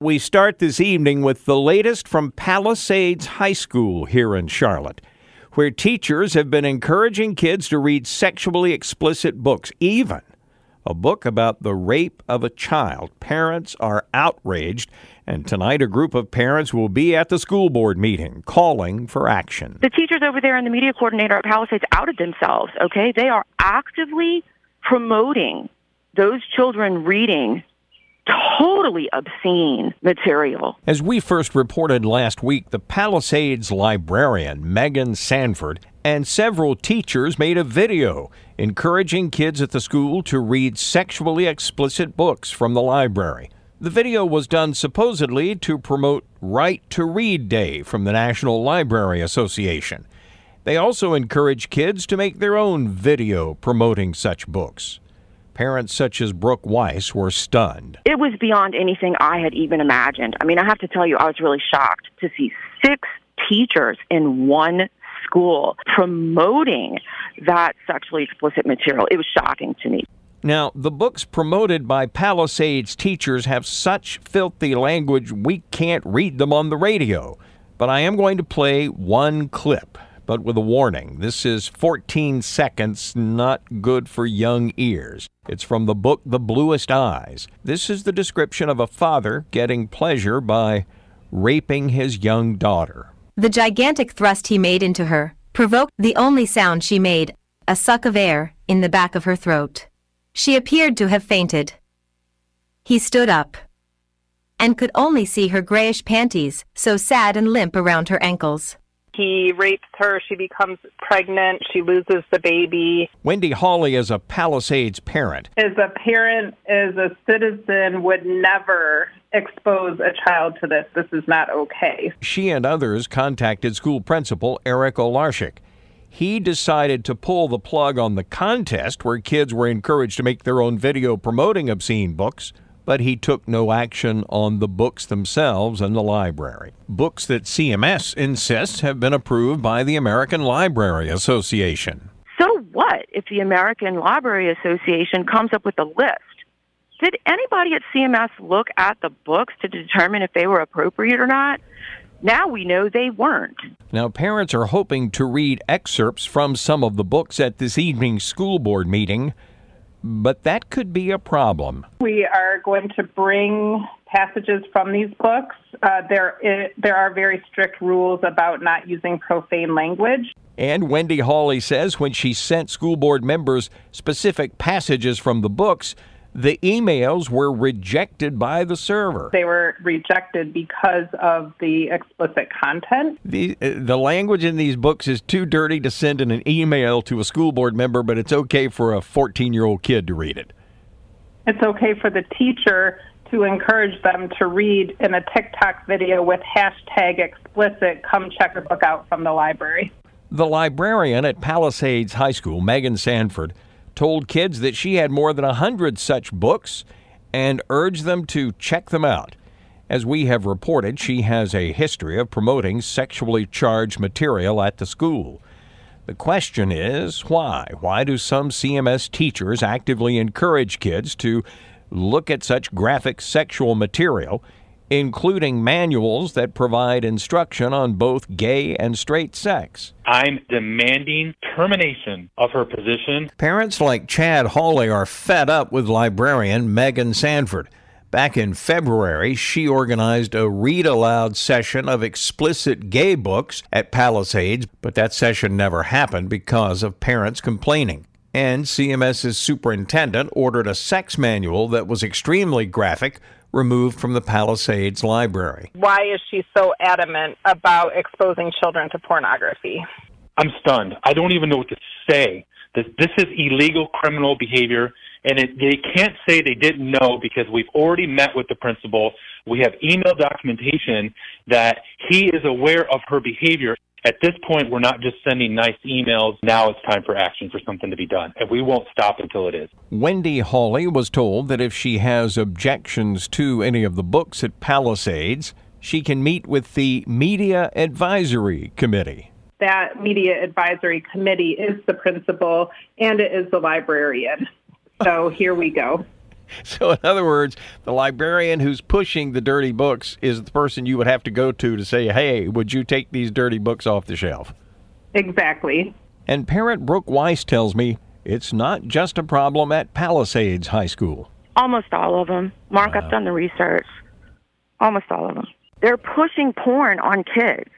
We start this evening with the latest from Palisades High School here in Charlotte, where teachers have been encouraging kids to read sexually explicit books, even a book about the rape of a child. Parents are outraged, and tonight a group of parents will be at the school board meeting calling for action. The teachers over there and the media coordinator at Palisades outed themselves, okay? They are actively promoting those children reading totally obscene material. As we first reported last week, the Palisades librarian, Megan Sanford, and several teachers made a video encouraging kids at the school to read sexually explicit books from the library. The video was done supposedly to promote Right to Read Day from the National Library Association. They also encourage kids to make their own video promoting such books. Parents such as Brooke Weiss were stunned. It was beyond anything I had even imagined. I mean, I have to tell you, I was really shocked to see six teachers in one school promoting that sexually explicit material. It was shocking to me. Now, the books promoted by Palisades teachers have such filthy language we can't read them on the radio. But I am going to play one clip but with a warning. This is 14 seconds, not good for young ears. It's from the book The Bluest Eyes. This is the description of a father getting pleasure by raping his young daughter. The gigantic thrust he made into her provoked the only sound she made, a suck of air, in the back of her throat. She appeared to have fainted. He stood up and could only see her grayish panties, so sad and limp around her ankles. He rapes her. She becomes pregnant. She loses the baby. Wendy Hawley is a Palisades parent. As a parent, as a citizen, would never expose a child to this. This is not okay. She and others contacted school principal Eric Olarchik. He decided to pull the plug on the contest where kids were encouraged to make their own video promoting obscene books but he took no action on the books themselves in the library. Books that CMS insists have been approved by the American Library Association. So what if the American Library Association comes up with a list? Did anybody at CMS look at the books to determine if they were appropriate or not? Now we know they weren't. Now, parents are hoping to read excerpts from some of the books at this evening's school board meeting but that could be a problem. We are going to bring passages from these books. Uh, there, is, there are very strict rules about not using profane language. And Wendy Hawley says when she sent school board members specific passages from the books, the emails were rejected by the server. They were rejected because of the explicit content. The, uh, the language in these books is too dirty to send in an email to a school board member, but it's okay for a 14 year old kid to read it. It's okay for the teacher to encourage them to read in a TikTok video with hashtag explicit, come check a book out from the library. The librarian at Palisades High School, Megan Sanford, told kids that she had more than a hundred such books and urged them to check them out. As we have reported, she has a history of promoting sexually charged material at the school. The question is why? Why do some CMS teachers actively encourage kids to look at such graphic sexual material including manuals that provide instruction on both gay and straight sex. I'm demanding termination of her position. Parents like Chad Hawley are fed up with librarian Megan Sanford. Back in February, she organized a read aloud session of explicit gay books at Palisades, but that session never happened because of parents complaining. And CMS's superintendent ordered a sex manual that was extremely graphic removed from the Palisades library. Why is she so adamant about exposing children to pornography? I'm stunned. I don't even know what to say. This, this is illegal criminal behavior, and it, they can't say they didn't know because we've already met with the principal. We have email documentation that he is aware of her behavior. At this point, we're not just sending nice emails. Now it's time for action for something to be done, and we won't stop until it is. Wendy Hawley was told that if she has objections to any of the books at Palisades, she can meet with the Media Advisory Committee. That Media Advisory Committee is the principal and it is the librarian. So here we go. So, in other words, the librarian who's pushing the dirty books is the person you would have to go to to say, hey, would you take these dirty books off the shelf? Exactly. And parent Brooke Weiss tells me it's not just a problem at Palisades High School. Almost all of them. Mark, I've done the research. Almost all of them. They're pushing porn on kids.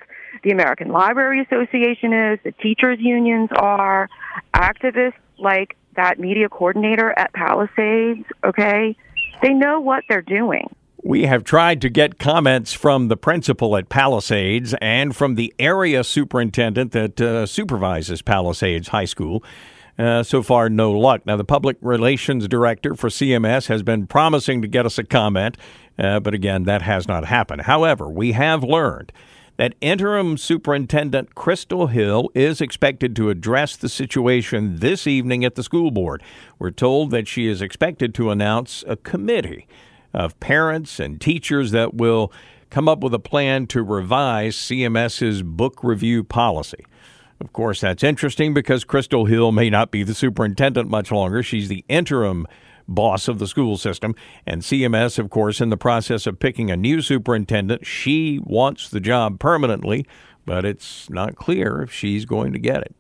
The American Library Association is, the teachers' unions are, activists like that media coordinator at Palisades, okay? They know what they're doing. We have tried to get comments from the principal at Palisades and from the area superintendent that uh, supervises Palisades High School. Uh, so far, no luck. Now, the public relations director for CMS has been promising to get us a comment, uh, but again, that has not happened. However, we have learned that interim superintendent Crystal Hill is expected to address the situation this evening at the school board. We're told that she is expected to announce a committee of parents and teachers that will come up with a plan to revise CMS's book review policy. Of course, that's interesting because Crystal Hill may not be the superintendent much longer. She's the interim boss of the school system. And CMS, of course, in the process of picking a new superintendent, she wants the job permanently, but it's not clear if she's going to get it.